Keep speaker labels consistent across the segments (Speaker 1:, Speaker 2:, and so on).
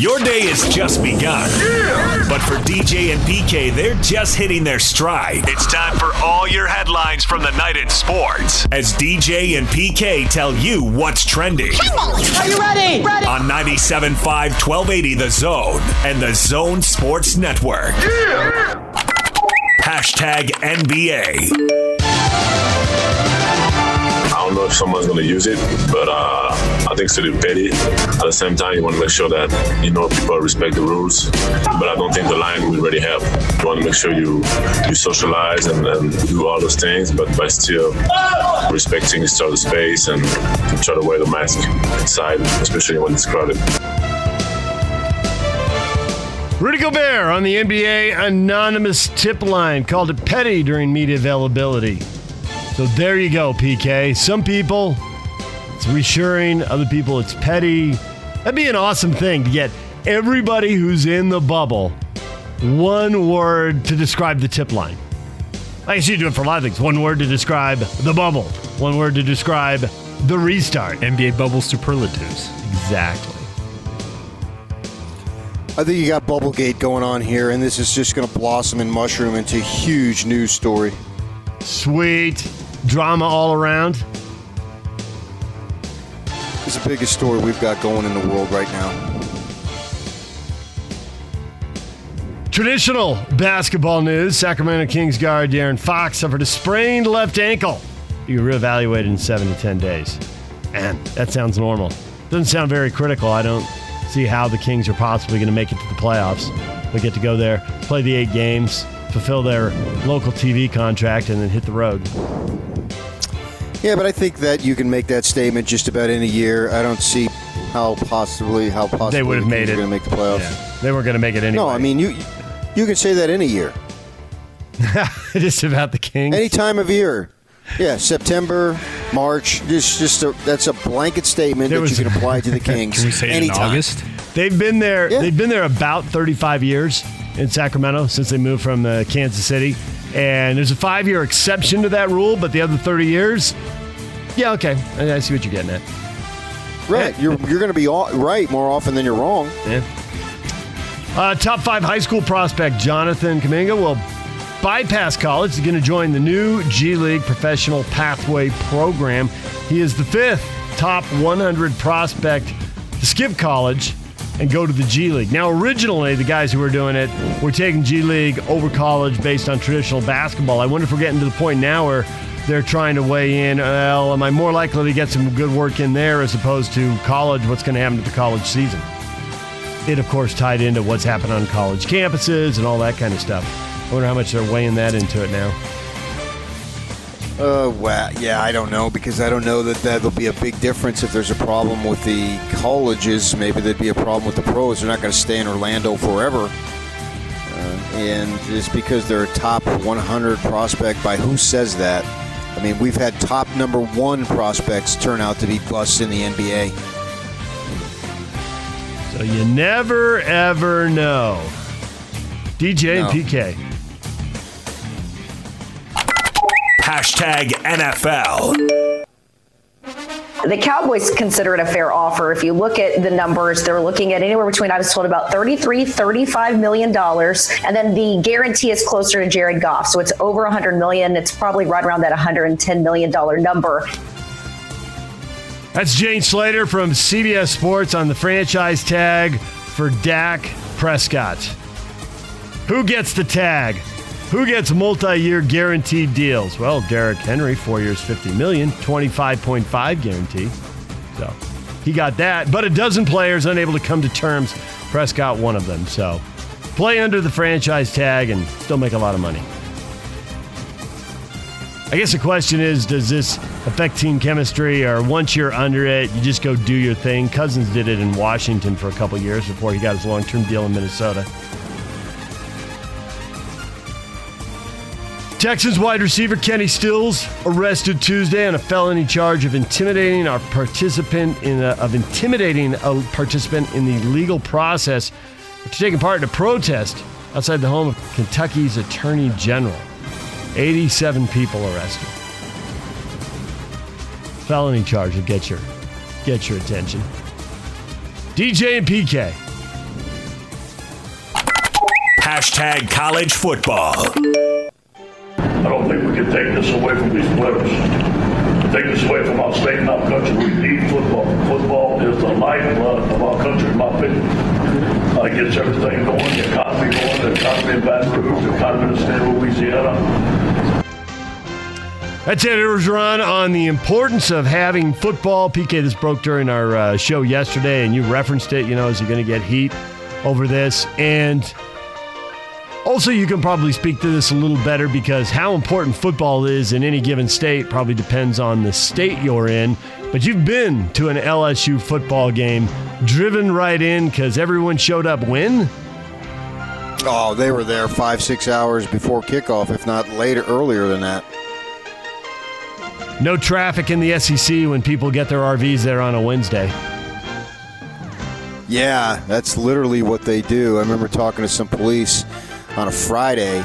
Speaker 1: Your day has just begun. But for DJ and PK, they're just hitting their stride. It's time for all your headlines from the night in sports as DJ and PK tell you what's trending.
Speaker 2: Are you ready? Ready.
Speaker 1: On 97.5 1280 The Zone and The Zone Sports Network. Hashtag NBA.
Speaker 3: Know if someone's going to use it, but uh, I think it's a little petty. At the same time, you want to make sure that you know people respect the rules. But I don't think the line will really help. You want to make sure you you socialize and, and do all those things, but by still respecting each other's space and try to wear the mask inside, especially when it's crowded.
Speaker 4: Rudy Gobert on the NBA anonymous tip line called it petty during media availability. So there you go, PK. Some people, it's reassuring. Other people, it's petty. That'd be an awesome thing to get everybody who's in the bubble one word to describe the tip line. I guess you do it for a lot of things. One word to describe the bubble. One word to describe the restart.
Speaker 5: NBA bubble superlatives.
Speaker 4: Exactly.
Speaker 6: I think you got Bubblegate going on here, and this is just going to blossom and mushroom into a huge news story.
Speaker 4: Sweet. Drama all around.
Speaker 6: It's the biggest story we've got going in the world right now.
Speaker 4: Traditional basketball news Sacramento Kings guard De'Aaron Fox suffered a sprained left ankle. Be reevaluated in seven to 10 days. Man, that sounds normal. Doesn't sound very critical. I don't see how the Kings are possibly going to make it to the playoffs. They get to go there, play the eight games, fulfill their local TV contract, and then hit the road.
Speaker 6: Yeah, but I think that you can make that statement just about any year. I don't see how possibly how possibly
Speaker 4: They would have
Speaker 6: the
Speaker 4: made it.
Speaker 6: going to make the playoffs.
Speaker 4: Yeah. They weren't going to make it anyway.
Speaker 6: No, I mean you you can say that any year,
Speaker 4: just about the Kings.
Speaker 6: any time of year. Yeah, September, March. Just just a, that's a blanket statement
Speaker 4: There
Speaker 6: that
Speaker 4: was-
Speaker 6: you can apply to the Kings.
Speaker 5: Can we say it in
Speaker 6: anytime.
Speaker 5: August?
Speaker 4: They've been there.
Speaker 6: Yeah.
Speaker 4: They've been there about 35 years in Sacramento since they moved from uh, Kansas City, and there's a five-year exception to that rule. But the other 30 years, yeah, okay, I, I see what you're getting at.
Speaker 6: Right, you're you're going to be all, right more often than you're wrong.
Speaker 4: Yeah. Uh, top five high school prospect Jonathan Kuminga will bypass college. He's going to join the new G League Professional Pathway Program. He is the fifth top 100 prospect to skip college and go to the G League. Now, originally, the guys who were doing it were taking G League over college based on traditional basketball. I wonder if we're getting to the point now where they're trying to weigh in. Well, am I more likely to get some good work in there as opposed to college? What's going to happen to the college season? it, of course, tied into what's happened on college campuses and all that kind of stuff. I wonder how much they're weighing that into it now.
Speaker 6: Uh, well, yeah, I don't know because I don't know that that'll be a big difference if there's a problem with the colleges. Maybe there'd be a problem with the pros. They're not going to stay in Orlando forever. Uh, and just because they're a top 100 prospect, by who says that? I mean, we've had top number one prospects turn out to be busts in the NBA.
Speaker 4: So you never, ever know. DJ
Speaker 6: No.
Speaker 4: and PK.
Speaker 1: Hashtag NFL.
Speaker 7: The Cowboys consider it a fair offer. If you look at the numbers, they're looking at anywhere between, I was told, about $33, 35 million dollars. And then the guarantee is closer to Jared Goff. So it's over 100 million. It's probably right around that 110 million dollar number.
Speaker 4: That's Jane Slater from CBS Sports on the franchise tag for Dak Prescott. Who gets the tag? Who gets multi-year guaranteed deals? Well, Derrick Henry, four years, 50 million, 25.5 guarantee. So he got that. But a dozen players unable to come to terms. Prescott, one of them. So play under the franchise tag and still make a lot of money. I guess the question is does this affect team chemistry or once you're under it, you just go do your thing? Cousins did it in Washington for a couple years before he got his long term deal in Minnesota. Texans wide receiver Kenny Stills arrested Tuesday on a felony charge of intimidating our participant in a, of intimidating a participant in the legal process after taking part in a protest outside the home of Kentucky's Attorney General. 87 people arrested. Felony charge will get your get your attention. DJ and PK.
Speaker 1: Hashtag college football.
Speaker 5: I don't think we can take this away from these players. Take this away from our state and our country. We need football. Football is the lifeblood of our country, in my opinion. Uh, it gets everything going, the economy going, the economy in Baton Rouge, the economy in the state of Louisiana.
Speaker 4: That's Ed, Orgeron, on the importance of having football. PK, this broke during our uh, show yesterday, and you referenced it. You know, is he going to get heat over this? And also, you can probably speak to this a little better because how important football is in any given state probably depends on the state you're in. But you've been to an LSU football game, driven right in because everyone showed up when?
Speaker 6: Oh, they were there five, six hours before kickoff, if not later, earlier than that.
Speaker 4: No traffic in the SEC when people get their RVs there on a Wednesday.
Speaker 6: Yeah, that's literally what they do. I remember talking to some police on a Friday,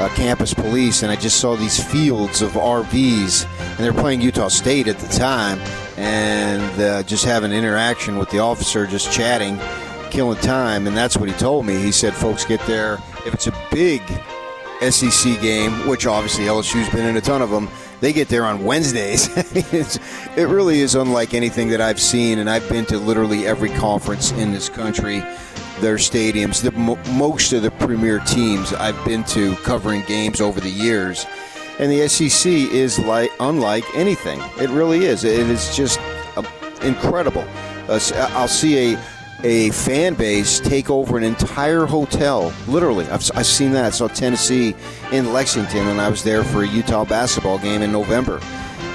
Speaker 6: uh, campus police, and I just saw these fields of RVs, and they're playing Utah State at the time, and uh, just having interaction with the officer, just chatting, killing time, and that's what he told me. He said folks get there if it's a big SEC game, which obviously LSU's been in a ton of them. They get there on Wednesdays. it really is unlike anything that I've seen, and I've been to literally every conference in this country. Their stadiums, the most of the premier teams I've been to covering games over the years, and the SEC is like unlike anything. It really is. It is just uh, incredible. Uh, I'll see a a fan base take over an entire hotel. Literally, I've, I've seen that. I saw Tennessee in Lexington, and I was there for a Utah basketball game in November.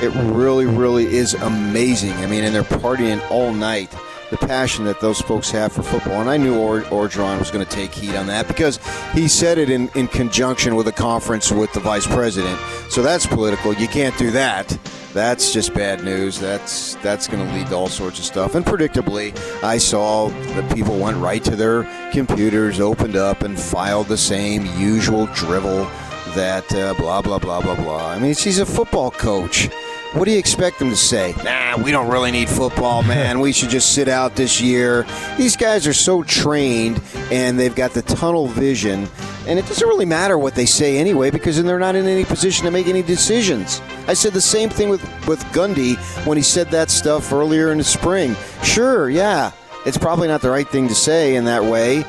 Speaker 6: It really, really is amazing. I mean, and they're partying all night. The passion that those folks have for football. And I knew or- Orgeron was going to take heat on that because he said it in, in conjunction with a conference with the vice president. So that's political. You can't do that that's just bad news. That's that's going to lead to all sorts of stuff. And predictably, I saw that people went right to their computers, opened up, and filed the same usual drivel that uh, blah blah blah blah blah. I mean, she's a football coach. What do you expect them to say? Nah, we don't really need football, man. we should just sit out this year. These guys are so trained and they've got the tunnel vision and it doesn't really matter what they say anyway because then they're not in any position to make any decisions. I said the same thing with, with Gundy when he said that stuff earlier in the spring. Sure, yeah, it's probably not the right thing to say in that way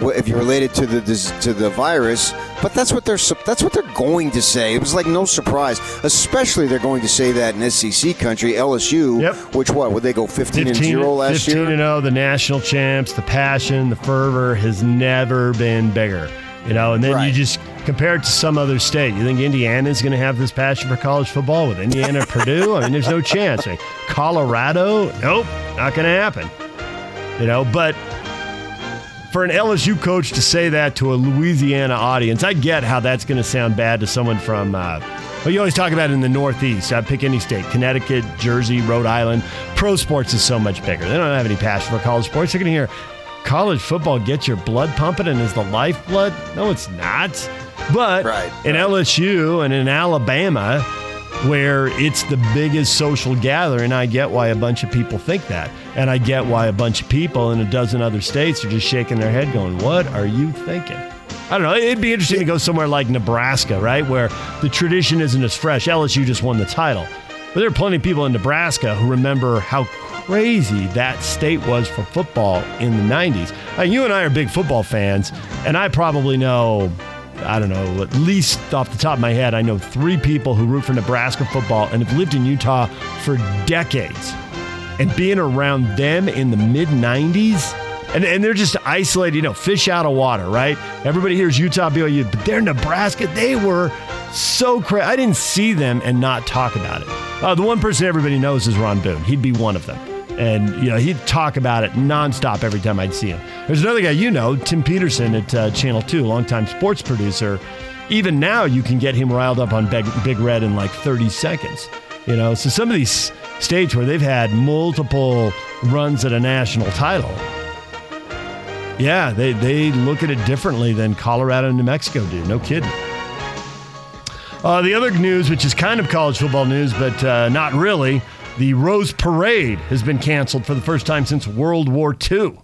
Speaker 6: if you're related to the to the virus, but that's what they're that's what they're going to say. It was like no surprise, especially they're going to say that in SEC country, LSU.
Speaker 4: Yep.
Speaker 6: Which what would they go 15,
Speaker 4: 15
Speaker 6: and zero last
Speaker 4: 15
Speaker 6: year?
Speaker 4: 15 and 0, the national champs, the passion, the fervor has never been bigger. You know, and then
Speaker 6: Right.
Speaker 4: you just compare it to some other state. You think Indiana's going to have this passion for college football with Indiana, Purdue? I mean, there's no chance. Mean, Colorado? Nope, not going to happen. You know, but for an LSU coach to say that to a Louisiana audience, I get how that's going to sound bad to someone from. Uh, well, you always talk about it in the Northeast. I'd pick any state Connecticut, Jersey, Rhode Island. Pro sports is so much bigger. They don't have any passion for college sports. They're going to hear college football gets your blood pumping and is the lifeblood. No, it's not. But
Speaker 6: Right,
Speaker 4: in LSU and in Alabama, where it's the biggest social gathering, I get why a bunch of people think that. And I get why a bunch of people in a dozen other states are just shaking their head going, What are you thinking? I don't know. It'd be interesting to go somewhere like Nebraska, right? Where the tradition isn't as fresh. LSU just won the title. But there are plenty of people in Nebraska who remember how crazy that state was for football in the 90s. Uh, you and I are big football fans, and I probably know, I don't know, at least off the top of my head, I know three people who root for Nebraska football and have lived in Utah for decades. And being around them in the mid 90s, and, and they're just isolated, you know, fish out of water, right? Everybody hears Utah, BYU, but they're Nebraska. They were so crazy. I didn't see them and not talk about it. Uh, the one person everybody knows is Ron Boone. He'd be one of them. And, you know, he'd talk about it nonstop every time I'd see him. There's another guy you know, Tim Peterson at uh, Channel 2, longtime sports producer. Even now, you can get him riled up on Big, Big Red in like 30 seconds. You know, so some of these states where they've had multiple runs at a national title, yeah, they, they look at it differently than Colorado and New Mexico do. No kidding. Uh, the other news, which is kind of college football news, but uh, not really, the Rose Parade has been canceled for the first time since World War II.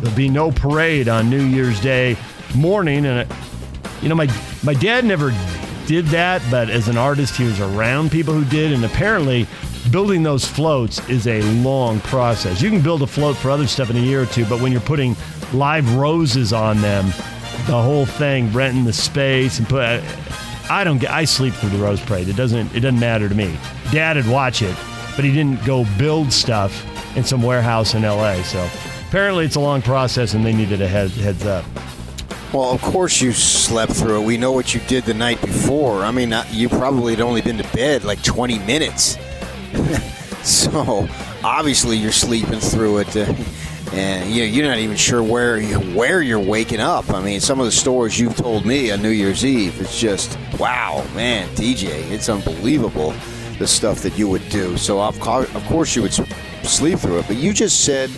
Speaker 4: There'll be no parade on New Year's Day morning, and you know, my my dad never did that, but as an artist, he was around people who did, and apparently. Building those floats is a long process. You can build a float for other stuff in a year or two, but when you're putting live roses on them, the whole thing, renting the space and put. I don't get. I sleep through the rose parade. It doesn't. It doesn't matter to me. Dad would watch it, but he didn't go build stuff in some warehouse in L.A. So apparently, it's a long process, and they needed a head, heads up.
Speaker 6: Well, of course you slept through it. We know what you did the night before. I mean, uh, you probably had only been to bed like 20 minutes. so obviously you're sleeping through it. Uh, and you know, you're not even sure where where you're waking up. I mean, some of the stories you've told me on New Year's Eve, it's just wow, man, DJ, it's unbelievable the stuff that you would do. So of, co- of course you would sleep through it. But you just said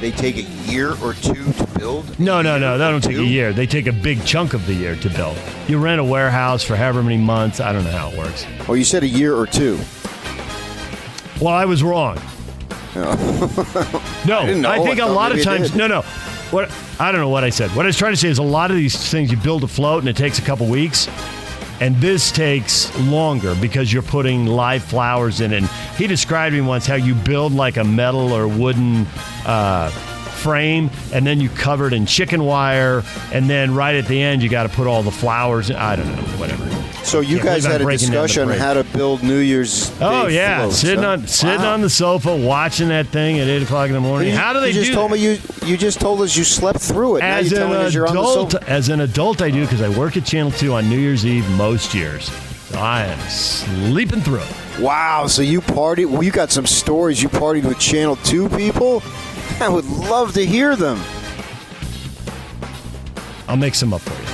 Speaker 6: they take a year or two to build.
Speaker 4: No, no, no. That don't take a year. They take a big chunk of the year to build. You rent a warehouse for however many months. I don't know how it works.
Speaker 6: Oh, you said a year or two.
Speaker 4: Well, I was wrong. Oh. no,
Speaker 6: didn't.
Speaker 4: I think
Speaker 6: I
Speaker 4: a lot of times. No, no. What I don't know what I said. What I was trying to say is a lot of these things you build a float and it takes a couple weeks, and this takes longer because you're putting live flowers in. And he described me once how you build like a metal or wooden. Uh, frame and then you cover it in chicken wire and then right at the end you got to put all the flowers in. i don't know whatever
Speaker 6: So you
Speaker 4: Can't
Speaker 6: guys had a
Speaker 4: breaking down the
Speaker 6: discussion on how to build New Year's.
Speaker 4: Oh
Speaker 6: Day
Speaker 4: yeah,
Speaker 6: floats,
Speaker 4: sitting
Speaker 6: huh?
Speaker 4: on sitting
Speaker 6: Wow.
Speaker 4: on the sofa watching that thing at eight o'clock in the morning.
Speaker 6: You-
Speaker 4: How do they
Speaker 6: you just
Speaker 4: do
Speaker 6: told
Speaker 4: that?
Speaker 6: me you you just told us you slept through it. now
Speaker 4: as an
Speaker 6: us you're on the
Speaker 4: adult, as an adult, I do because I work at Channel Two on New Year's Eve most years. So I am sleeping through it.
Speaker 6: Wow, so you party? Well, you got some stories. You partied with Channel Two people. I would love to hear them.
Speaker 4: I'll make some up for you.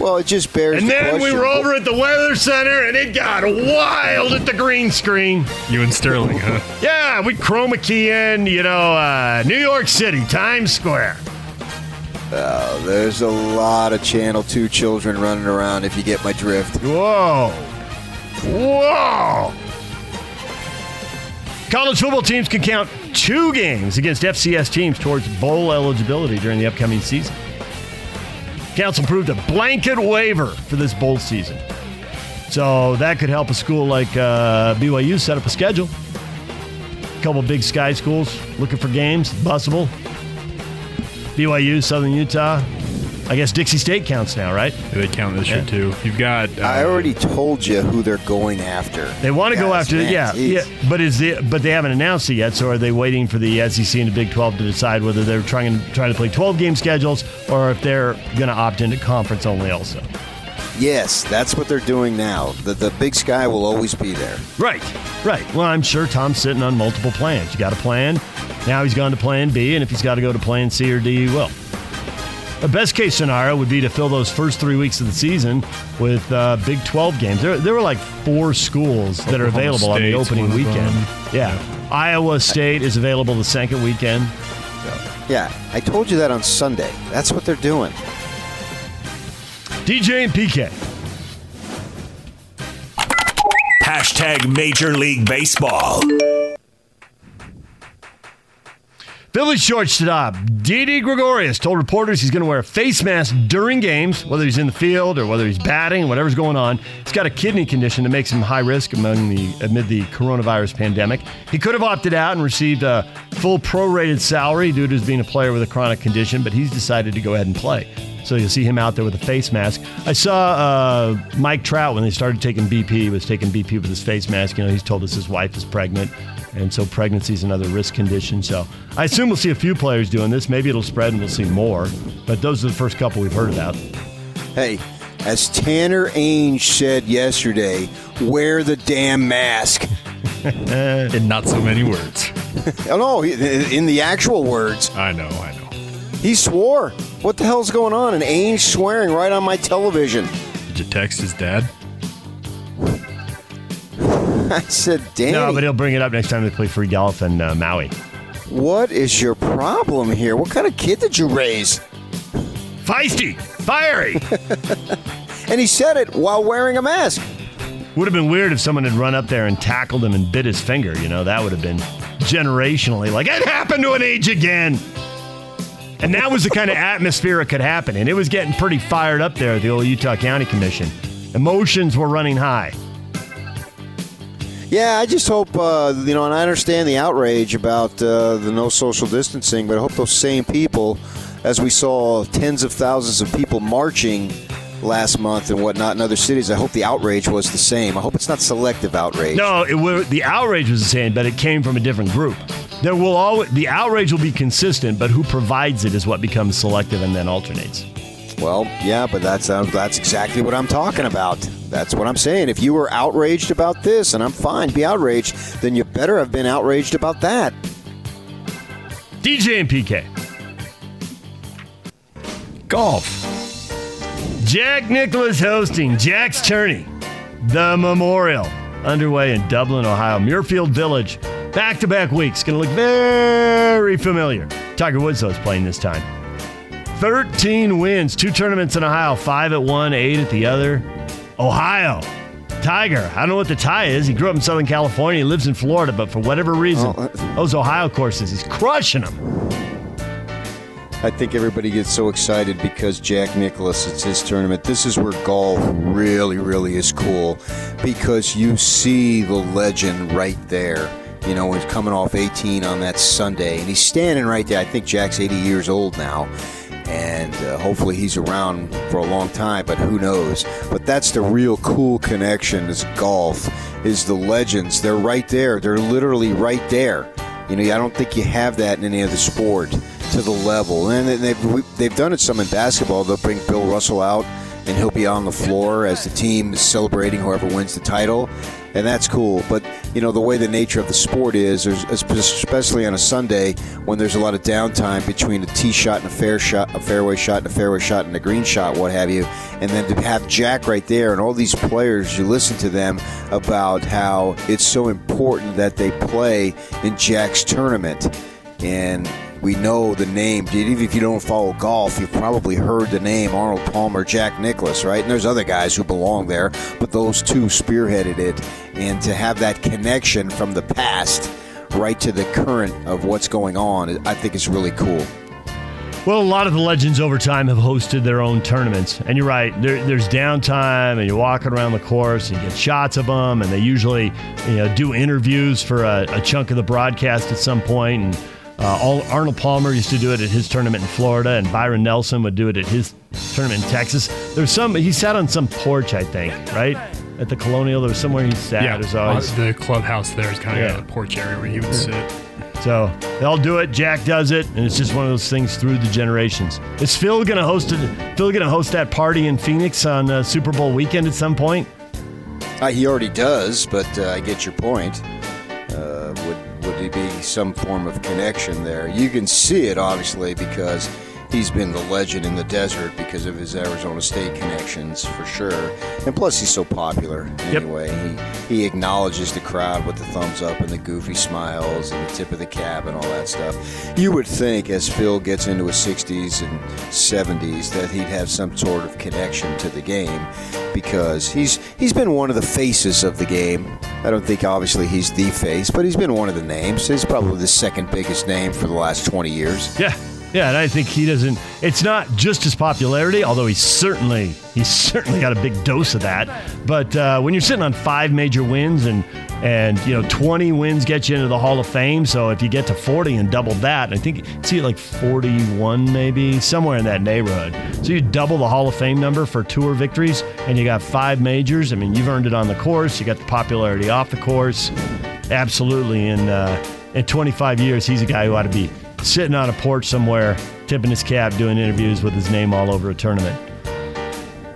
Speaker 6: Well, it just bears.
Speaker 4: And
Speaker 6: the
Speaker 4: then we were over at the Weather Center, and it got wild at the green screen.
Speaker 8: You and Sterling, huh?
Speaker 4: Yeah, we chroma key in, you know, uh, New York City, Times Square.
Speaker 6: Oh, there's a lot of Channel Two children running around. If you get my drift.
Speaker 4: Whoa. Whoa. College football teams can count two games against FCS teams towards bowl eligibility during the upcoming season. Council approved a blanket waiver for this bowl season. So that could help a school like uh, BYU set up a schedule. A couple big sky schools looking for games, busable. BYU, Southern Utah. I guess Dixie State counts now, right?
Speaker 8: They count this
Speaker 4: Yeah.
Speaker 8: year too. You've got. Uh,
Speaker 6: I already told you who they're going after.
Speaker 4: They want to go after
Speaker 6: man,
Speaker 4: it, yeah,
Speaker 6: geez.
Speaker 4: yeah. But is the but they haven't announced it yet. So are they waiting for the SEC and the Big Twelve to decide whether they're trying trying to play twelve game schedules or if they're going to opt into conference only also?
Speaker 6: Yes, that's what they're doing now. The the Big Sky will always be there.
Speaker 4: Right, right. Well, I'm sure Tom's sitting on multiple plans. You got a plan. Now he's gone to Plan B, and if he's got to go to Plan C or D, he will. The best case scenario would be to fill those first three weeks of the season with uh, Big 12 games. There, there were like four schools that are
Speaker 8: Oklahoma
Speaker 4: available on the opening weekend. Yeah. Iowa State is available the second weekend.
Speaker 6: Yeah, I told you that on Sunday. That's what they're doing.
Speaker 4: DJ and PK.
Speaker 1: Hashtag Major League Baseball.
Speaker 4: Phillies shortstop Didi Gregorius told reporters he's going to wear a face mask during games, whether he's in the field or whether he's batting, or whatever's going on. He's got a kidney condition that makes him high risk among the amid the coronavirus pandemic. He could have opted out and received a full prorated salary due to his being a player with a chronic condition, but he's decided to go ahead and play. So you'll see him out there with a face mask. I saw uh, Mike Trout when they started taking BP. He was taking BP with his face mask. You know, he's told us his wife is pregnant, and so pregnancy is another risk condition. So I assume we'll see a few players doing this. Maybe it'll spread and we'll see more. But those are the first couple we've heard about.
Speaker 6: Hey, as Tanner Ainge said yesterday, wear the damn mask.
Speaker 8: in not so many words.
Speaker 6: Oh no, in the actual words,
Speaker 8: I know, I know.
Speaker 6: he swore. What the hell's going on? And Ainge swearing right on my television.
Speaker 8: Did you text his dad?
Speaker 6: I said, Danny,
Speaker 4: No, but he'll bring it up next time they play free golf in uh, Maui.
Speaker 6: what is your problem here? What kind of kid did you raise?
Speaker 4: Feisty, fiery.
Speaker 6: And he said it while wearing a mask.
Speaker 4: would have been weird if someone had run up there and tackled him and bit his finger. You know, that would have been generationally like, it happened to an age again. And that was the kind of atmosphere it could happen. And it was getting pretty fired up there at the old Utah County Commission. Emotions were running high.
Speaker 6: Yeah, I just hope, uh, you know, and I understand the outrage about uh, the no social distancing, but I hope those same people, as we saw tens of thousands of people marching last month and whatnot in other cities, I hope the outrage was the same. I hope it's not selective outrage.
Speaker 4: No, it the outrage was the same, but it came from a different group. There will always the outrage will be consistent, but who provides it is what becomes selective and then alternates.
Speaker 6: Well, yeah, but that's uh, that's exactly what I'm talking about. That's what I'm saying. If you were outraged about this, and I'm fine, be outraged, then you better have been outraged about that.
Speaker 4: DJ and PK.
Speaker 8: Golf.
Speaker 4: Jack Nicklaus hosting Jack's Tourney, the Memorial, underway in Dublin, Ohio, Muirfield Village. Back to back weeks. Going to look very familiar. Tiger Woods, though, is playing this time. 13 wins, two tournaments in Ohio, five at one, eight at the other. Ohio. Tiger. I don't know what the tie is. He grew up in Southern California. He lives in Florida, but for whatever reason,
Speaker 6: Oh,
Speaker 4: those Ohio courses, he's crushing them.
Speaker 6: I think everybody gets so excited because Jack Nicklaus, it's his tournament. This is where golf really, really is cool because you see the legend right there. You know, he's coming off 18 on that Sunday, and he's standing right there. I think Jack's 80 years old now, and uh, hopefully he's around for a long time, but who knows? But that's the real cool connection is golf, is the legends. They're right there. They're literally right there. You know, I don't think you have that in any other sport to the level. And they've they've done it some in basketball. They'll bring Bill Russell out, and he'll be on the floor as the team is celebrating whoever wins the title, and that's cool. But you know, the way the nature of the sport is, especially on a Sunday when there's a lot of downtime between a tee shot and a fair shot, a fairway shot and a fairway shot and a green shot, what have you, and then to have Jack right there and all these players, you listen to them about how it's so important that they play in Jack's tournament, and we know the name. Even if you don't follow golf, you've probably heard the name Arnold Palmer, Jack Nicklaus, right? And there's other guys who belong there, but those two spearheaded it. And to have that connection from the past right to the current of what's going on, I think is really cool.
Speaker 4: Well, a lot of the legends over time have hosted their own tournaments, and you're right. There, there's downtime, and you're walking around the course, and you get shots of them, and they usually, you know, do interviews for a, a chunk of the broadcast at some point. And all, Arnold Palmer used to do it at his tournament in Florida, and Byron Nelson would do it at his tournament in Texas. There's some. He sat on some porch, I think, right at the Colonial. There was somewhere he sat.
Speaker 8: Yeah,
Speaker 4: There's always
Speaker 8: uh, the clubhouse there is kind of
Speaker 4: Yeah.
Speaker 8: a porch area where he would sit.
Speaker 4: So they'll do it. Jack does it, and it's just one of those things through the generations. Is Phil gonna host it? Phil gonna host that party in Phoenix on uh, Super Bowl weekend at some point?
Speaker 6: Uh, he already does, but uh, I get your point. Uh, would would it be some form of connection there? You can see it obviously because he's been the legend in the desert because of his Arizona State connections for sure, and plus he's so popular anyway. He he acknowledges the crowd with the thumbs up and the goofy smiles and the tip of the cap and all that stuff. You would think as Phil gets into his 60s and 70s that he'd have some sort of connection to the game because he's he's been one of the faces of the game. I don't think obviously he's the face, but he's been one of the names. He's probably the second biggest name for the last 20 years.
Speaker 4: Yeah, yeah, and I think he doesn't. It's not just his popularity, although he's certainly he's certainly got a big dose of that. But uh, when you're sitting on five major wins and and you know 20 wins get you into the Hall of Fame, so if you get to 40 and double that, I think see like 41 maybe somewhere in that neighborhood. So you double the Hall of Fame number for tour victories, and you got five majors. I mean, you've earned it on the course. You got the popularity off the course. Absolutely, in uh, in 25 years, he's a guy who ought to be sitting on a porch somewhere, tipping his cap, doing interviews with his name all over a tournament.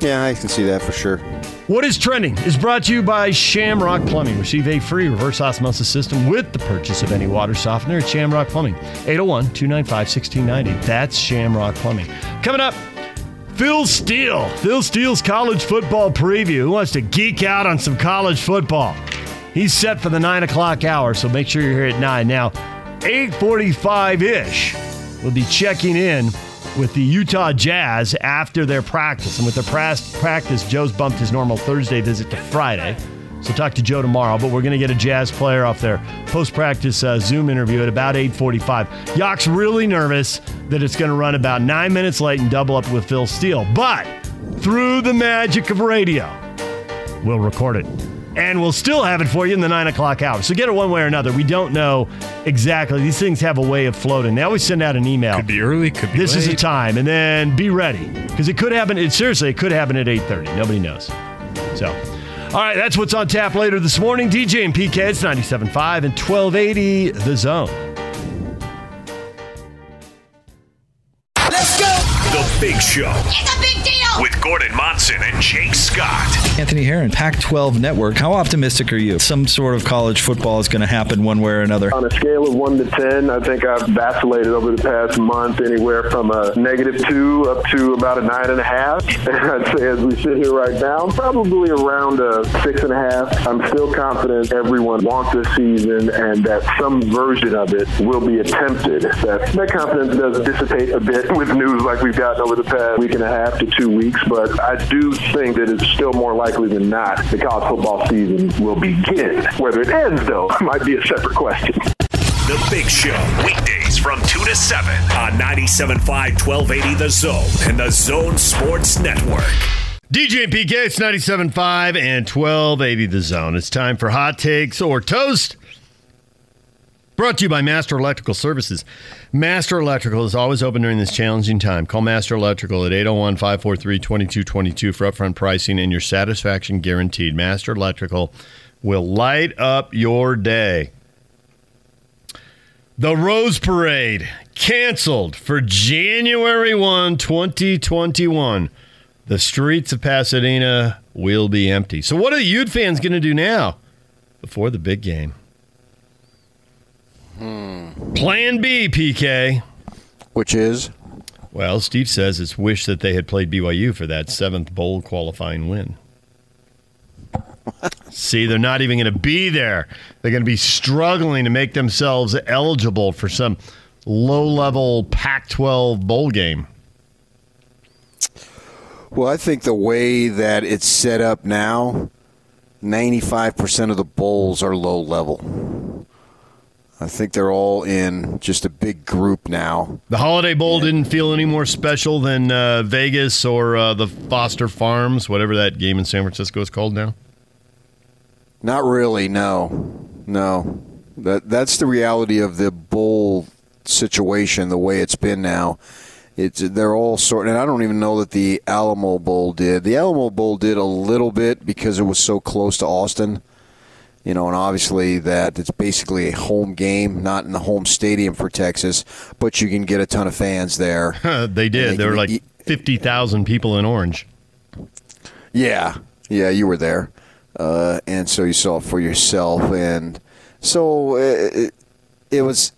Speaker 6: Yeah, I can see that for sure.
Speaker 4: What is trending is brought to you by Shamrock Plumbing. Receive a free reverse osmosis system with the purchase of any water softener at Shamrock Plumbing. 801 295 1690. That's Shamrock Plumbing. Coming up, Phil Steele. Phil Steele's college football preview. Who wants to geek out on some college football? He's set for the 9 o'clock hour, so make sure you're here at 9. Now, 845-ish, we'll be checking in with the Utah Jazz after their practice. And with their pras- practice, Joe's bumped his normal Thursday visit to Friday. So talk to Joe tomorrow, but we're going to get a Jazz player off their post-practice uh, Zoom interview at about 8:45. Yock's really nervous that it's going to run about nine minutes late and double up with Phil Steele. But through the magic of radio, we'll record it. And we'll still have it for you in the nine o'clock hour. So get it one way or another. We don't know exactly. These things have a way of floating. They always send out an email.
Speaker 8: Could be early, could be
Speaker 4: This is the time, and then be ready because it could happen. It seriously, it could happen at eight thirty. Nobody knows. So, all right, that's what's on tap later this morning. DJ and PK, it's 97.5 and 1280 The Zone.
Speaker 2: Let's go.
Speaker 1: The Big Show
Speaker 2: It's a big deal.
Speaker 1: with Gordon Monson and Jake Scott.
Speaker 9: Anthony Herron, Pac 12 Network. How optimistic are you? Some sort of college football is going to happen one way or another.
Speaker 10: On a scale of 1 to 10, I think I've vacillated over the past month anywhere from a negative 2 up to about a 9.5. And I'd say as we sit here right now, probably around a 6.5. I'm still confident everyone wants this season and that some version of it will be attempted. That, that confidence does dissipate a bit with news like we've gotten over the past week and a half to two weeks, but I do think that it's still more likely than not the college football season will begin. Whether it ends, though, might be a separate question.
Speaker 1: The Big Show, weekdays from 2 to 7 on 97.5 1280 The Zone and The Zone Sports Network.
Speaker 4: DJ and PK, it's 97.5 and 1280 The Zone. It's time for Hot Takes or Toast. Brought to you by Master Electrical Services. Master Electrical is always open during this challenging time. Call Master Electrical at 801 543 2222 for upfront pricing and your satisfaction guaranteed. Master Electrical will light up your day. The Rose Parade canceled for January 1, 2021. The streets of Pasadena will be empty. So, what are the Ute fans going to do now before the big game? Plan B, PK.
Speaker 6: Which is?
Speaker 4: Well, Steve says it's wish that they had played BYU for that seventh bowl qualifying win. See, they're not even going to be there. They're going to be struggling to make themselves eligible for some low level Pac 12 bowl game.
Speaker 6: Well, I think the way that it's set up now, 95% of the bowls are low level. I think they're all in just a big group now.
Speaker 4: The Holiday Bowl didn't feel any more special than uh, Vegas or uh, the Foster Farms, whatever that game in San Francisco is called now.
Speaker 6: Not really, no. No. That that's the reality of the bowl situation the way it's been now. It's they're all sort and I don't even know that the Alamo Bowl did. The Alamo Bowl did a little bit because it was so close to Austin. You know, and obviously that it's basically a home game, not in the home stadium for Texas, but you can get a ton of fans there.
Speaker 4: they did. There were like 50,000 people in Orange.
Speaker 6: Yeah, yeah, you were there, uh, and so you saw it for yourself, and so it, it, it was.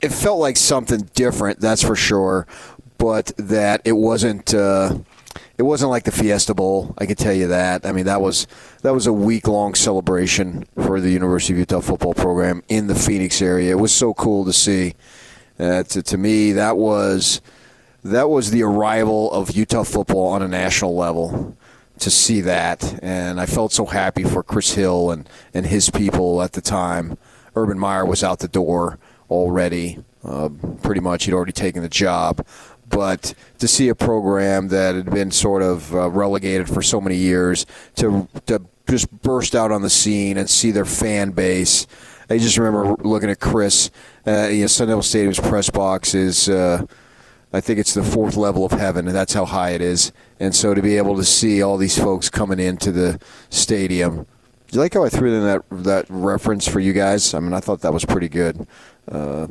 Speaker 6: It felt like something different, that's for sure, but that it wasn't. Uh, it wasn't like the Fiesta Bowl. I can tell you that. I mean, that was that was a week long celebration for the University of Utah football program in the Phoenix area. It was so cool to see. Uh, to, to me, that was that was the arrival of Utah football on a national level. To see that, and I felt so happy for Chris Hill and, and his people at the time. Urban Meyer was out the door already. Uh, pretty much, he'd already taken the job. But to see a program that had been sort of uh, relegated for so many years to to just burst out on the scene and see their fan base. I just remember looking at Chris. Uh, you know, Sun Devil Stadium's press box is. Uh, I think it's the fourth level of heaven, and that's how high it is. And so to be able to see all these folks coming into the stadium, do you like how I threw in that that reference for you guys? I mean, I thought that was pretty good. Uh,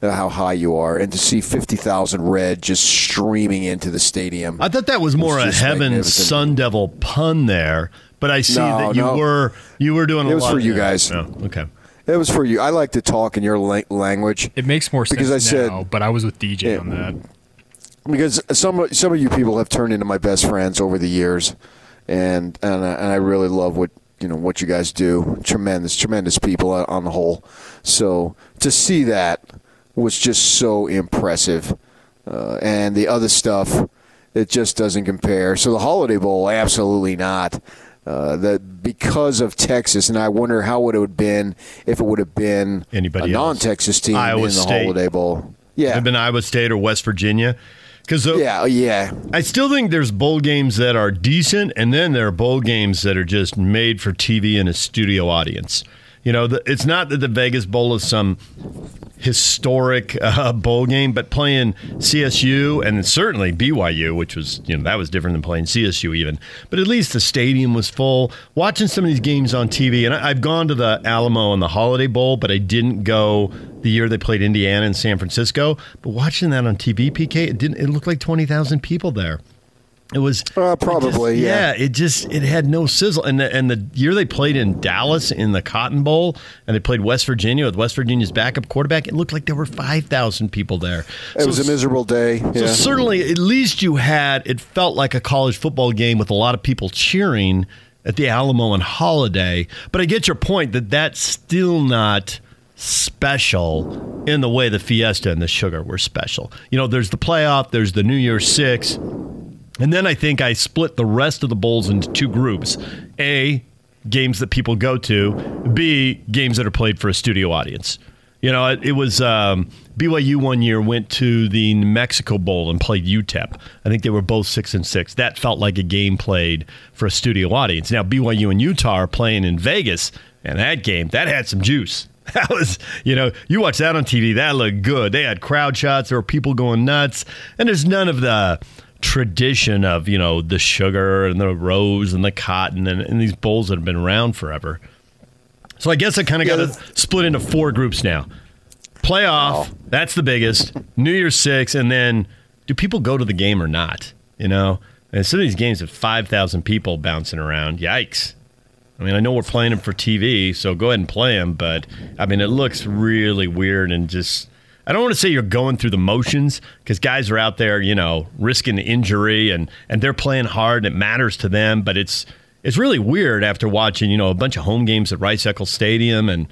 Speaker 6: how high you are, and to see fifty thousand red just streaming into the stadium.
Speaker 4: I thought that was more a heaven. Sun Devil pun there, but I see
Speaker 6: No,
Speaker 4: that you
Speaker 6: no.
Speaker 4: were you were doing a
Speaker 6: It was
Speaker 4: lot
Speaker 6: for you
Speaker 4: yeah.
Speaker 6: guys.
Speaker 4: Oh, okay.
Speaker 6: It was for you. I like to talk in your language.
Speaker 8: It makes more sense
Speaker 6: because I said
Speaker 8: now, but I was with DJ on that.
Speaker 6: because some of- some of you people have turned into my best friends over the years, and and I, and I really love what you know what you guys do. Tremendous, tremendous people on- the whole. So to see that was just so impressive, uh, and the other stuff it just doesn't compare. So the Holiday Bowl, absolutely not. Uh, that because of Texas, and I wonder how would it have been if it would have been
Speaker 4: Anybody
Speaker 6: a non-Texas team
Speaker 4: Iowa
Speaker 6: in the
Speaker 4: State.
Speaker 6: Holiday Bowl. Yeah.
Speaker 4: have been Iowa State or West Virginia. Because uh,
Speaker 6: yeah, oh, yeah,
Speaker 4: I still think there's bowl games that are decent, and then there are bowl games that are just made for TV and a studio audience. You know, the, it's not that the Vegas Bowl is some historic uh, bowl game, but playing CSU and certainly BYU, which was you know that was different than playing CSU even. But at least the stadium was full. Watching some of these games on TV, and I, I've gone to the Alamo and the Holiday Bowl, but I didn't go the year they played Indiana and San Francisco. But watching that on TV, PK, it didn't. It looked like twenty thousand people there. It was
Speaker 6: uh, probably
Speaker 4: it just,
Speaker 6: yeah.
Speaker 4: It just it had no sizzle. And the, and the year they played in Dallas in the Cotton Bowl, and they played West Virginia with West Virginia's backup quarterback, it looked like there were five thousand people there.
Speaker 6: It so, was a miserable day.
Speaker 4: So certainly, at least you had it felt like a college football game with a lot of people cheering at the Alamo and Holiday. But I get your point that that's still not special in the way the Fiesta and the Sugar were special. You know, there's the playoff, there's the New Year's Six. And then I think I split the rest of the bowls into two groups. A, games that people go to. B, games that are played for a studio audience. You know, it, it was um, BYU one year went to the New Mexico Bowl and played UTEP. I think they were both six and six. That felt like a game played for a studio audience. Now BYU and Utah are playing in Vegas, and that game that had some juice. That was, you know, you watch that on TV. That looked good. They had crowd shots. There were people going nuts, and there's none of the tradition of you know the sugar and the rose and the cotton and, and these bowls that have been around forever. So I guess I kind of yeah, got to split into four groups now. Playoff, that's the biggest. New Year's Six, and then do people go to the game or not? You know, and some of these games have five thousand people bouncing around. Yikes! I mean, I know we're playing them for TV, so go ahead and play them. But I mean, it looks really weird and just I don't want to say you're going through the motions because guys are out there, you know, risking injury and and they're playing hard and it matters to them. But it's it's really weird after watching, you know, a bunch of home games at Rice Eccles Stadium and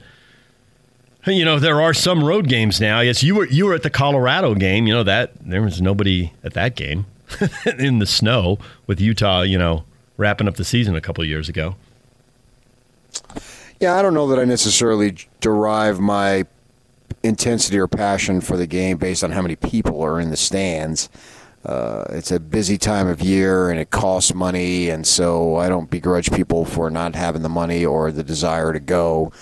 Speaker 4: you know there are some road games now. Yes, you were you were at the Colorado game. You know that there was nobody at that game in the snow with Utah. You know, wrapping up the season a couple years ago.
Speaker 6: Yeah, I don't know that I necessarily derive my intensity or passion for the game based on how many people are in the stands. Uh, it's a busy time of year and it costs money, and so I don't begrudge people for not having the money or the desire to go.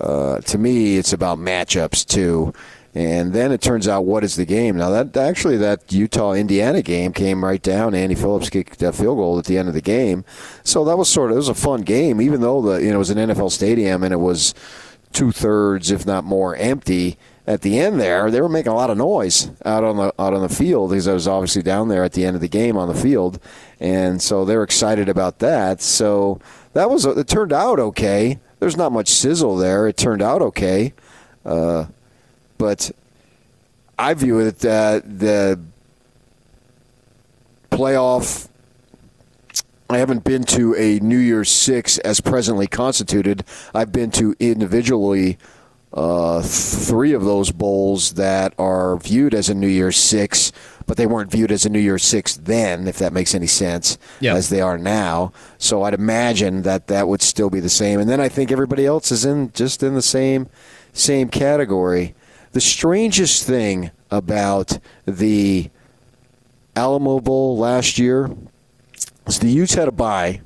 Speaker 6: Uh, to me, it's about matchups too. And then it turns out what is the game. Now that actually that Utah Indiana game came right down. Andy Phillips kicked that field goal at the end of the game, so that was sort of it was a fun game, even though the you know it was an NFL stadium and it was two thirds, if not more, empty at the end there, they were making a lot of noise out on the out on the field because I was obviously down there at the end of the game on the field, and so they're excited about that. So that was it turned out okay. There's not much sizzle there. It turned out okay, uh, but I view it that the playoff. I haven't been to a New Year's Six as presently constituted. I've been to individually uh, three of those bowls that are viewed as a New Year's Six, but they weren't viewed as a New Year's Six then, if that makes any sense, yep. as they are now. So I'd imagine that that would still be the same. And then I think everybody else is in just in the same same category. The strangest thing about the Alamo Bowl last year was the Utes had a bye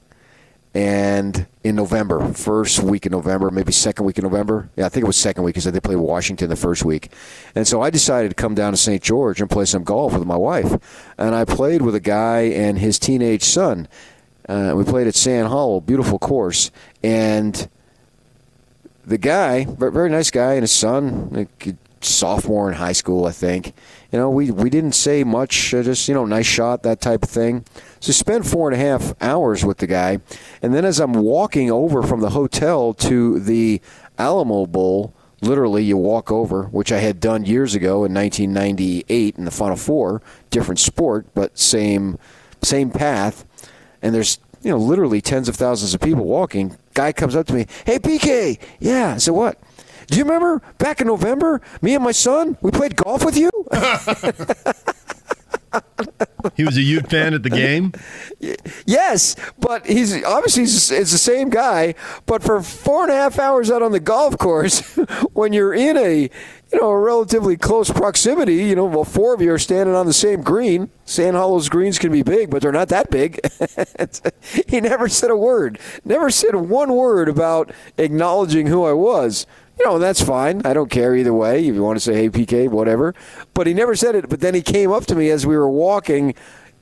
Speaker 6: and in November, first week in November, maybe second week in November. Yeah, I think it was second week because they played Washington the first week. And so I decided to come down to St. George and play some golf with my wife. And I played with a guy and his teenage son. Uh, we played at Sand Hollow, beautiful course. And the guy, very nice guy, and his son, sophomore in high school, I think. You know, we, we didn't say much, uh, just, you know, nice shot, that type of thing. So spend four and a half hours with the guy. And then as I'm walking over from the hotel to the Alamo Bowl, literally you walk over, which I had done years ago in 1998 in the Final Four, different sport, but same same path. And there's you know literally tens of thousands of people walking. Guy comes up to me, "Hey PK, yeah." I said, "What?" Do you remember back in November, me and my son, we played golf with you?
Speaker 4: He was a Ute fan at the game.
Speaker 6: Yes, but he's obviously he's, it's the same guy. But for four and a half hours out on the golf course, when you're in a you know a relatively close proximity, you know, well, four of you are standing on the same green. Sand Hollow's greens can be big, but they're not that big. he never said a word. Never said one word about acknowledging who I was. You know, that's fine. I don't care either way. If you want to say, hey, PK, whatever. But he never said it. But then he came up to me as we were walking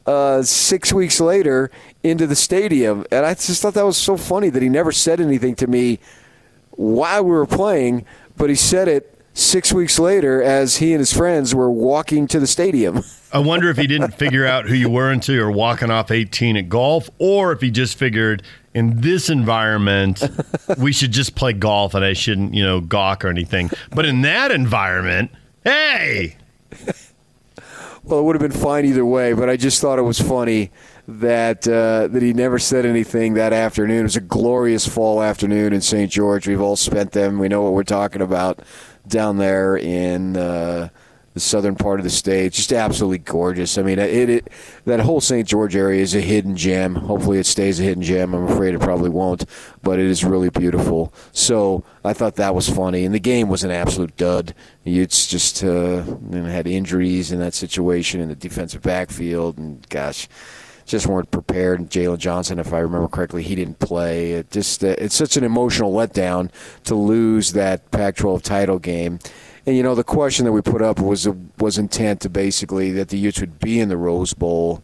Speaker 6: uh, six weeks later into the stadium. And I just thought that was so funny that he never said anything to me while we were playing, but he said it six weeks later as he and his friends were walking to the stadium.
Speaker 4: I wonder if he didn't figure out who you were until you were walking off 18 at golf, or if he just figured in this environment we should just play golf and I shouldn't, you know, gawk or anything. But in that environment, hey.
Speaker 6: Well, it would have been fine either way, but I just thought it was funny that uh, that he never said anything that afternoon. It was a glorious fall afternoon in St. George. We've all spent them. We know what we're talking about down there in uh, the southern part of the state. Just absolutely gorgeous. I mean, it, it that whole St. George area is a hidden gem. Hopefully, it stays a hidden gem. I'm afraid it probably won't, but it is really beautiful. So I thought that was funny, and the game was an absolute dud. It's just uh, had injuries in that situation in the defensive backfield, and gosh just weren't prepared. Jaylon Johnson, if I remember correctly, he didn't play. It just uh, it's such an emotional letdown to lose that Pac-12 title game. And you know the question that we put up was was intent to basically that the Utes would be in the Rose Bowl,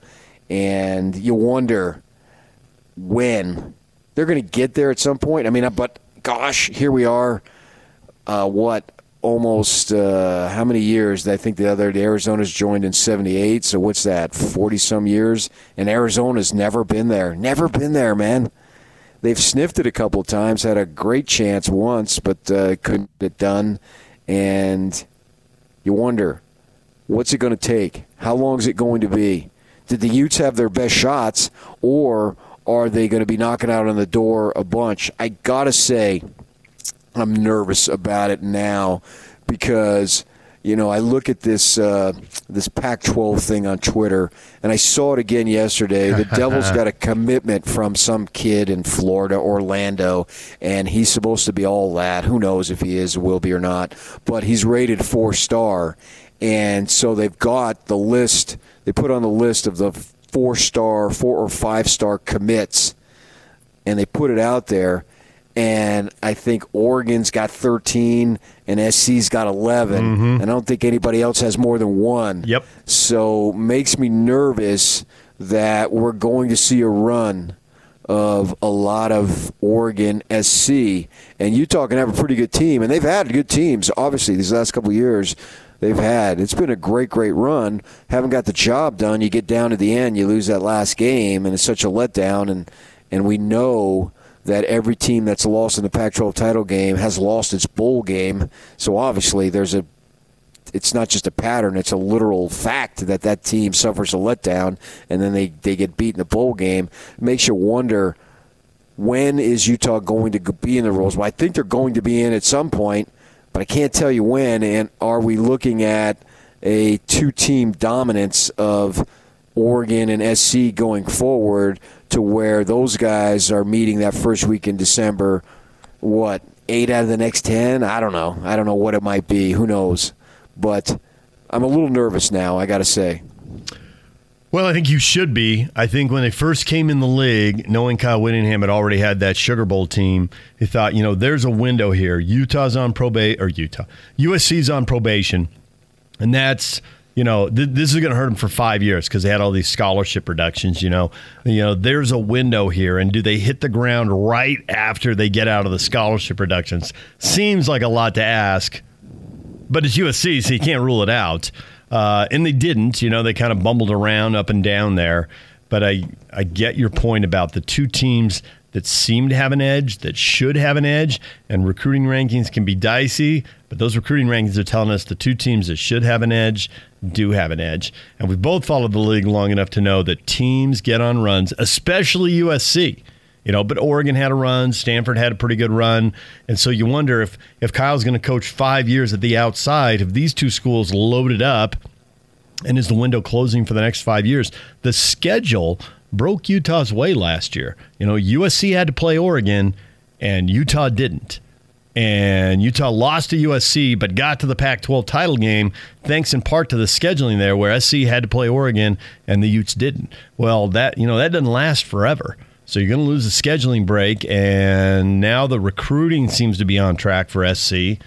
Speaker 6: and you wonder when they're going to get there at some point. I mean, but gosh, here we are. Uh, what almost uh, how many years? I think the other the Arizona's joined in '78. So what's that? Forty some years, and Arizona's never been there. Never been there, man. They've sniffed it a couple times, had a great chance once, but uh, couldn't get it done. And you wonder, what's it going to take? How long is it going to be? Did the Utes have their best shots, or are they going to be knocking out on the door a bunch? I gotta say I'm nervous about it now because you know I look at this uh, this Pac-12 thing on Twitter, and I saw it again yesterday. The Devils got a commitment from some kid in Florida, Orlando, and he's supposed to be all that. Who knows if he is, will be or not? But he's rated four star, and so they've got the list. They put on the list of the four star, four or five star commits, and they put it out there and I think Oregon's got 13 and SC's got 11.
Speaker 4: Mm-hmm.
Speaker 6: And I don't think anybody else has more than one.
Speaker 4: Yep.
Speaker 6: So makes me nervous that we're going to see a run of a lot of Oregon SC. And Utah can have a pretty good team, and they've had good teams, obviously, these last couple of years. They've had. It's been a great, great run. Haven't got the job done. You get down to the end, you lose that last game, and it's such a letdown. And and we know that every team that's lost in the Pac-12 title game has lost its bowl game. So obviously, there's a it's not just a pattern; it's a literal fact that that team suffers a letdown, and then they they get beat in the bowl game. It makes you wonder when is Utah going to be in the Rose Bowl? I think they're going to be in at some point, but I can't tell you when. And are we looking at a two-team dominance of Oregon and SC going forward? To where those guys are meeting that first week in December. What eight out of the next ten? I don't know. I don't know what it might be. Who knows? But I'm a little nervous now. I got to say.
Speaker 4: Well, I think you should be. I think when they first came in the league, knowing Kyle Whittingham had already had that Sugar Bowl team, he thought, you know, there's a window here. Utah's on probation, or Utah, USC's on probation, and that's you know, th- this is going to hurt them for five years because they had all these scholarship reductions. You know, you know, there's a window here, and do they hit the ground right after they get out of the scholarship reductions? Seems like a lot to ask, but it's USC, so you can't rule it out. Uh, and they didn't. You know, they kind of bumbled around up and down there. But I, I get your point about the two teams that seem to have an edge, that should have an edge, and recruiting rankings can be dicey, but those recruiting rankings are telling us the two teams that should have an edge do have an edge. And we've both followed the league long enough to know that teams get on runs, especially USC. You know, but Oregon had a run, Stanford had a pretty good run, and so you wonder if if Kyle's going to coach five years at the outside, if these two schools loaded up and is the window closing for the next five years? The schedule broke Utah's way last year. You know, USC had to play Oregon, and Utah didn't. And Utah lost to USC, but got to the Pac 12 title game thanks in part to the scheduling there, where SC had to play Oregon and the Utes didn't. Well, that you know that doesn't last forever. So you're going to lose the scheduling break, and now the recruiting seems to be on track for SC.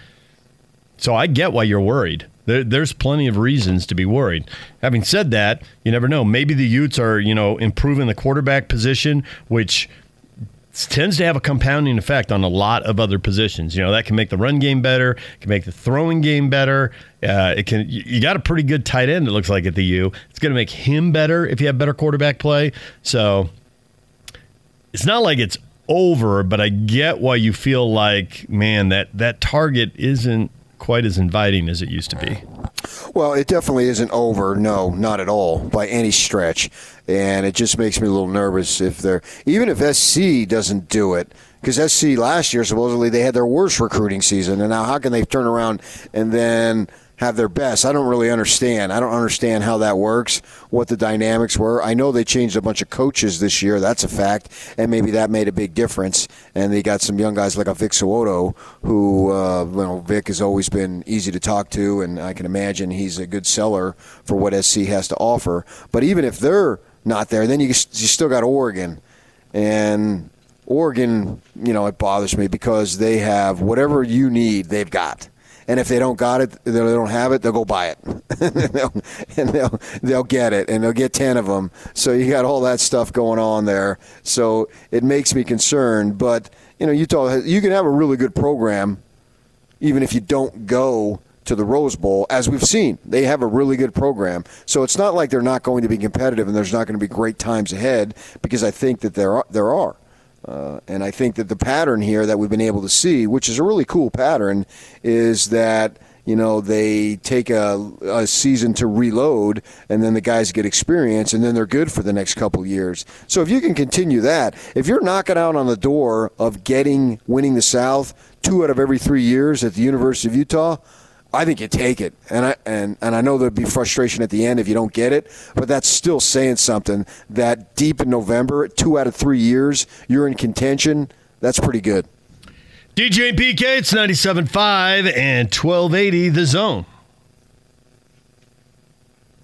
Speaker 4: So I get why you're worried. There, there's plenty of reasons to be worried. Having said that, you never know. Maybe the Utes are, you know, improving the quarterback position, which tends to have a compounding effect on a lot of other positions. You know, that can make the run game better, can make the throwing game better. Uh, it can. You got a pretty good tight end. It looks like at the U. It's going to make him better if you have better quarterback play. So it's not like it's over, but I get why you feel like, man, that that target isn't quite as inviting as it used to be.
Speaker 6: Well, it definitely isn't over. No, not at all by any stretch. And it just makes me a little nervous if they're even if SC doesn't do it because SC last year supposedly they had their worst recruiting season, and now how can they turn around and then have their best. I don't really understand. I don't understand how that works, what the dynamics were. I know they changed a bunch of coaches this year. That's a fact, and maybe that made a big difference. And they got some young guys like a Vic So'oto, who uh, you know Vic has always been easy to talk to, and I can imagine he's a good seller for what SC has to offer. But even if they're not there, then you you still got Oregon, and Oregon, you know, it bothers me because they have whatever you need, they've got and if they don't got it, they don't have it, they'll go buy it, and they'll they'll get it, and they'll get ten of them. So you got all that stuff going on there. So it makes me concerned. But you know, Utah, you can have a really good program, even if you don't go to the Rose Bowl, as we've seen. They have a really good program. So it's not like they're not going to be competitive and there's not going to be great times ahead because I think that there are. There are. Uh, and I think that the pattern here that we've been able to see, which is a really cool pattern, is that you know they take a, a, season to reload and then the guys get experience and then they're good for the next couple years. So if you can continue that if you're knocking out on the door of getting winning the south two out of every three years at the university of utah I think you take it, and I and, and I know there'd be frustration at the end if you don't get it, but that's still saying something. That deep in November, two out of three years, you're in contention. That's pretty good.
Speaker 4: DJ and PK, it's 97.5 and 1280 The Zone.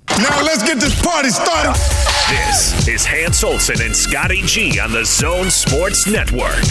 Speaker 11: Now let's get this party started.
Speaker 1: This is Hans Olsen and Scotty G on the Zone Sports Network.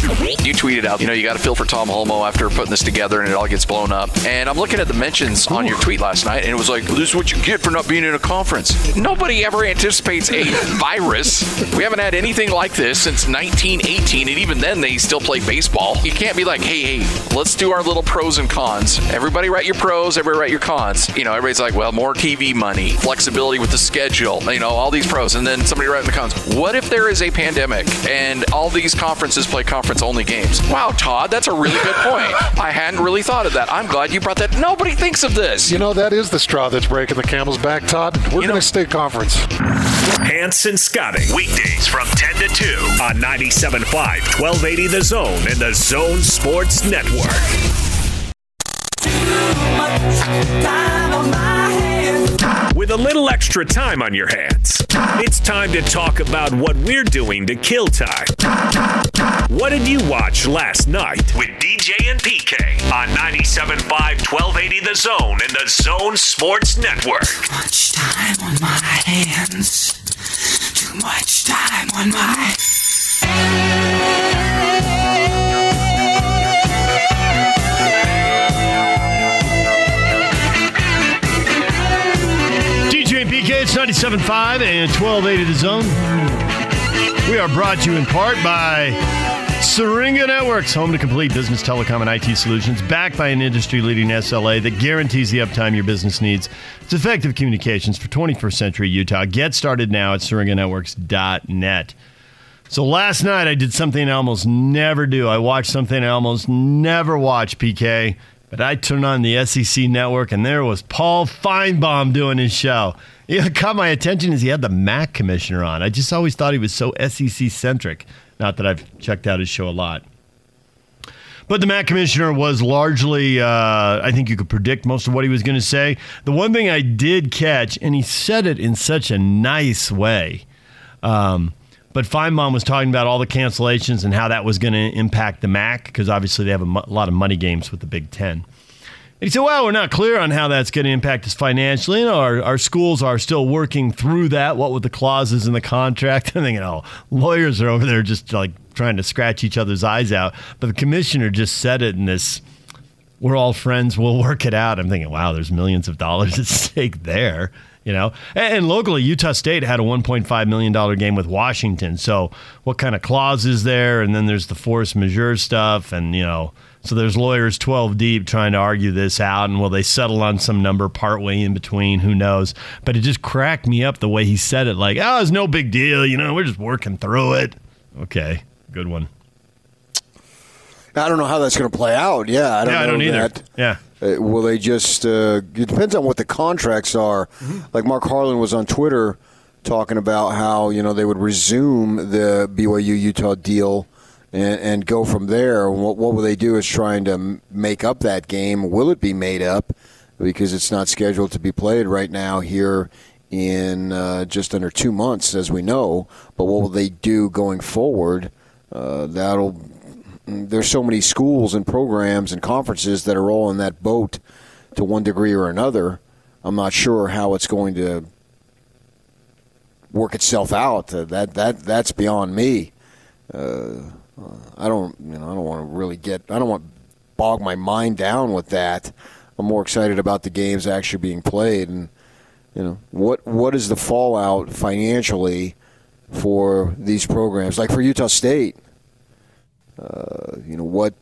Speaker 12: You tweeted out, you know, you got to feel for Tom Holmoe after putting this together and it all gets blown up. And I'm looking at the mentions on your tweet last night, and it was like, this is what you get for not being in a conference. Nobody ever anticipates a virus. We haven't had anything like this since 1918, and even then they still play baseball. You can't be like, hey, hey, let's do our little pros and cons. Everybody write your pros, everybody write your cons. You know, everybody's like, well, more TV money, flexibility with the schedule, you know, all these pros. And then somebody write in the comments, what if there is a pandemic and all these conferences play conference only games? Wow, Todd, that's a really good point. I hadn't really thought of that. I'm glad you brought that. Nobody thinks of this.
Speaker 13: You know, that is the straw that's breaking the camel's back, Todd. We're going to stay conference.
Speaker 1: Hanson and Scotty, weekdays from 10 to 2 on 97.5, 1280 The Zone and the Zone Sports Network. With a little extra time on your hands, it's time to talk about what we're doing to kill time. What did you watch last night with DJ and PK on 97.5 1280 The Zone and the Zone Sports Network?
Speaker 14: Too much time on my hands. Too much time on my.
Speaker 4: It's 97.5 and 1280 The Zone. We are brought to you in part by Syringa Networks, home to complete business telecom and IT solutions, backed by an industry leading SLA that guarantees the uptime your business needs. It's effective communications for 21st century Utah. Get started now at syringanetworks.net. So last night I did something I almost never do. I watched something I almost never watch, PK. But I turned on the SEC network and there was Paul Finebaum doing his show. It caught my attention is he had the MAC commissioner on. I just always thought he was so SEC centric. Not that I've checked out his show a lot. But the MAC commissioner was largely, uh, I think you could predict most of what he was going to say. The one thing I did catch, and he said it in such a nice way, um, but Finebaum was talking about all the cancellations and how that was going to impact the MAC because obviously they have a, mo- a lot of money games with the Big Ten. And he said, well, we're not clear on how that's going to impact us financially. You know, our, our schools are still working through that. What with the clauses in the contract? I'm thinking, oh, lawyers are over there just like trying to scratch each other's eyes out. But the commissioner just said it in this, we're all friends, we'll work it out. I'm thinking, wow, there's millions of dollars at stake there. You know, and, and locally, Utah State had a 1.5 million dollar game with Washington. So, what kind of clause is there? And then there's the force majeure stuff, and you know, so there's lawyers 12 deep trying to argue this out, and will they settle on some number partway in between? Who knows? But it just cracked me up the way he said it, like, oh, it's no big deal. You know, we're just working through it. Okay, good one.
Speaker 6: I don't know how that's going to play out. Yeah, I don't
Speaker 4: Yeah, I
Speaker 6: know
Speaker 4: don't either.
Speaker 6: that.
Speaker 4: Yeah.
Speaker 6: Uh, will they just? Uh, it depends on what the contracts are.
Speaker 4: Mm-hmm.
Speaker 6: Like Mark Harlan was on Twitter talking about how you know they would resume the BYU Utah deal and, and go from there. What, what will they do is trying to make up that game. Will it be made up because it's not scheduled to be played right now here in uh, just under two months, as we know. But what will they do going forward? Uh, that'll there's so many schools and programs and conferences that are all in that boat to one degree or another. I'm not sure how it's going to work itself out. Uh, that that that's beyond me. Uh, I don't you know I don't want to really get I don't want bog my mind down with that. I'm more excited about the games actually being played and you know what what is the fallout financially for these programs? Like for Utah State uh, you know what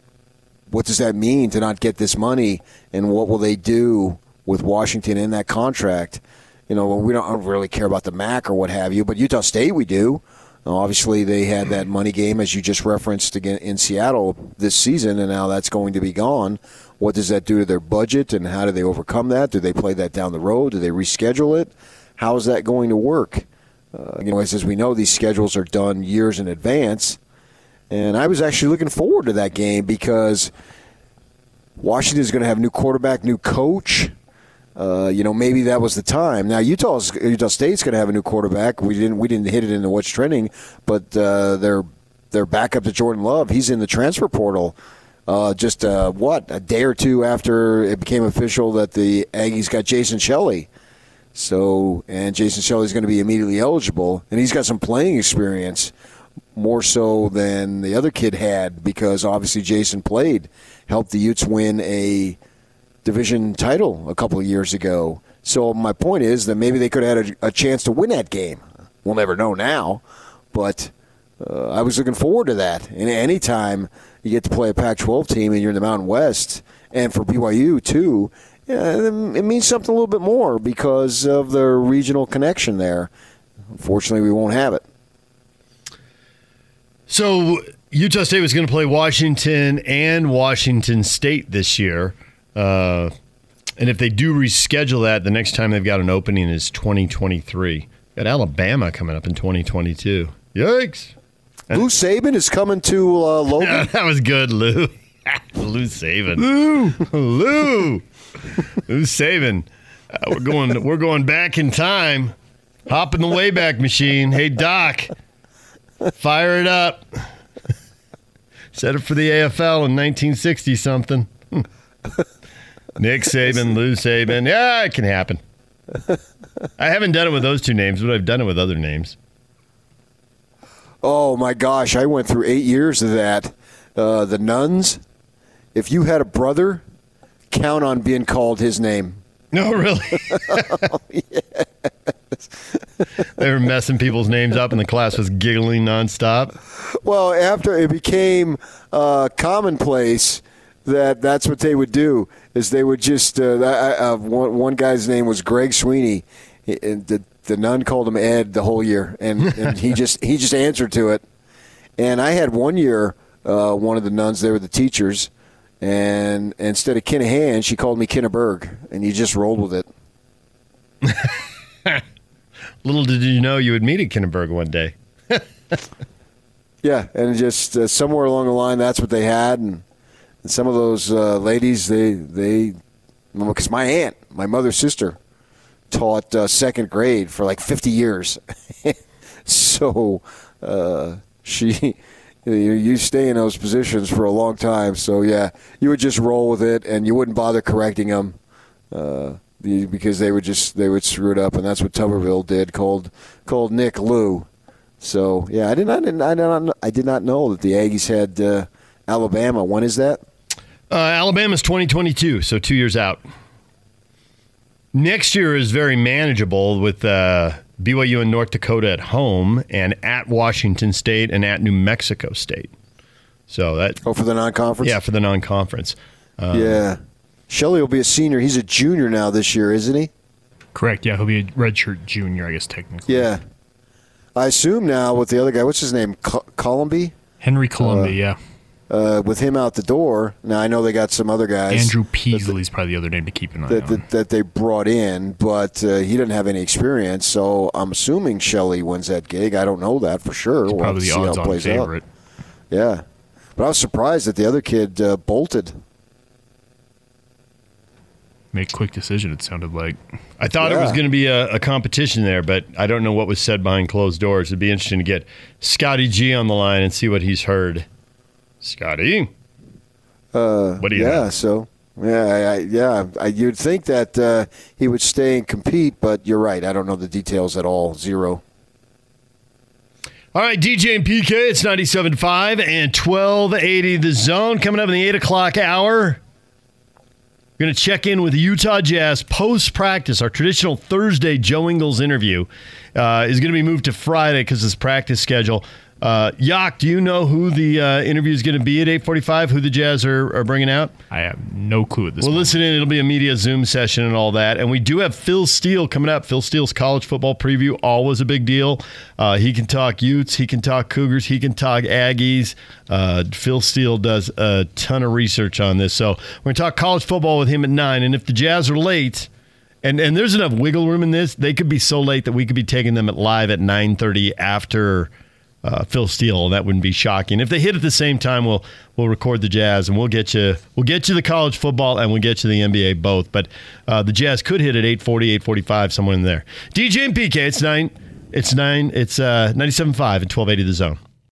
Speaker 6: what does that mean to not get this money and what will they do with Washington in that contract? You know we don't really care about the MAC or what have you but Utah State we do obviously they had that money game as you just referenced again in Seattle this season and now that's going to be gone. What does that do to their budget and how do they overcome that? Do they play that down the road? Do they reschedule it? How is that going to work? Uh, you know as we know these schedules are done years in advance and I was actually looking forward to that game because Washington is going to have new quarterback, new coach. Uh, you know, maybe that was the time. Now Utah's Utah State's going to have a new quarterback. We didn't we didn't hit it into what's trending, but uh, their their backup to Jordan Love, he's in the transfer portal. Uh, just uh, what a day or two after it became official that the Aggies got Jason Shelley. So and Jason Shelley's going to be immediately eligible, and he's got some playing experience more so than the other kid had because obviously Jason played, helped the Utes win a division title a couple of years ago. So my point is that maybe they could have had a, a chance to win that game. We'll never know now, but uh, I was looking forward to that. And anytime you get to play a Pac-12 team and you're in the Mountain West, and for BYU too, yeah, it means something a little bit more because of the regional connection there. Unfortunately, we won't have it.
Speaker 4: So Utah State was going to play Washington and Washington State this year. Uh, and if they do reschedule that, the next time they've got an opening is 2023. Got Alabama coming up in 2022. Yikes.
Speaker 6: Lou Saban is coming to uh, Logan.
Speaker 4: that was good, Lou. Lou Saban. Lou. Lou. Lou Saban. Uh, we're going we're going back in time. Hop in the Wayback Machine. Hey Doc. Fire it up. Set it for the AFL in 1960 something. Nick Saban, Lou Saban. Yeah, it can happen. I haven't done it with those two names, but I've done it with other names.
Speaker 6: Oh my gosh, I went through eight years of that. Uh, the nuns. If you had a brother, count on being called his name.
Speaker 4: No, really. yes they were messing people's names up, and the class was giggling nonstop.
Speaker 6: Well, after it became uh, commonplace that that's what they would do is they would just uh, uh, one, one guy's name was Greg Sweeney. And the the nun called him Ed the whole year, and, and he just he just answered to it. And I had one year, uh, one of the nuns, they were the teachers, and instead of Kinahan, she called me Kinneberg, and you just rolled with it.
Speaker 4: Little did you know you would meet at Kinneberg one day.
Speaker 6: Yeah, and just uh, somewhere along the line, that's what they had, and And some of those uh, ladies, they they because my aunt, my mother's sister, taught uh, second grade for like 50 years. so uh, she, you, stay in those positions for a long time. So yeah, you would just roll with it, and you wouldn't bother correcting them. Uh, because they would just they would screw it up, and that's what Tuberville did. Called called Nick Lou. So yeah, I did not I did not I did not know that the Aggies had uh, Alabama. When is that?
Speaker 4: Uh, Alabama's 2022, so two years out. Next year is very manageable with uh, BYU and North Dakota at home, and at Washington State and at New Mexico State. So that
Speaker 6: oh for the non-conference.
Speaker 4: Yeah, for the non-conference. Um,
Speaker 6: yeah, Shelley will be a senior. He's a junior now this year, isn't he?
Speaker 8: Correct. Yeah, he'll be a redshirt junior, I guess technically.
Speaker 6: Yeah. I assume now with the other guy, what's his name? Co- Colombi?
Speaker 8: Henry Colombi, yeah.
Speaker 6: Uh, with him out the door. Now I know they got some other guys.
Speaker 8: Andrew Peasley's probably the other name to keep an eye
Speaker 6: that,
Speaker 8: on.
Speaker 6: that, that they brought in, but uh, he didn't have any experience. So I'm assuming Shelley wins that gig. I don't know that for sure. We'll
Speaker 8: probably the
Speaker 6: how it
Speaker 8: odds-on
Speaker 6: plays out.
Speaker 8: favorite.
Speaker 6: Yeah, but I was surprised that the other kid uh, bolted.
Speaker 8: Make quick decision. It sounded like.
Speaker 4: I thought it was going to be a, a competition there, but I don't know what was said behind closed doors. It'd be interesting to get Scotty G on the line and see what he's heard. Scotty,
Speaker 6: Uh,
Speaker 4: What do you
Speaker 6: yeah,
Speaker 4: know?
Speaker 6: so yeah, I, I, yeah. I, you'd think that uh, he would stay and compete, but you're right. I don't know the details at all. Zero.
Speaker 4: All right, DJ and PK, it's 97.5 and 1280 the zone. Coming up in the 8 o'clock hour, we're going to check in with the Utah Jazz post practice. Our traditional Thursday Joe Ingles interview uh, is going to be moved to Friday because his practice schedule. Uh, do you know who the uh, interview is going to be at 845, who the Jazz are, are bringing out?
Speaker 8: I have no clue at this
Speaker 4: Well,
Speaker 8: moment.
Speaker 4: listen in. It'll be a media Zoom session and all that. And we do have Phil Steele coming up. Phil Steele's college football preview, always a big deal. Uh, he can talk Utes, he can talk Cougars, he can talk Aggies. Uh, Phil Steele does a ton of research on this. So we're going to talk college football with him at 9. And if the Jazz are late, and, and there's enough wiggle room in this, they could be so late that we could be taking them at live at 9.30 after uh, Phil Steele, that wouldn't be shocking. If they hit at the same time, we'll we'll record the Jazz, and we'll get you we'll get you the college football, and we'll get you the NBA both. But uh, the Jazz could hit at 8:40, 8:45, somewhere in there. DJ and PK, it's nine, it's nine, it's uh, 97.5 and 1280 the zone.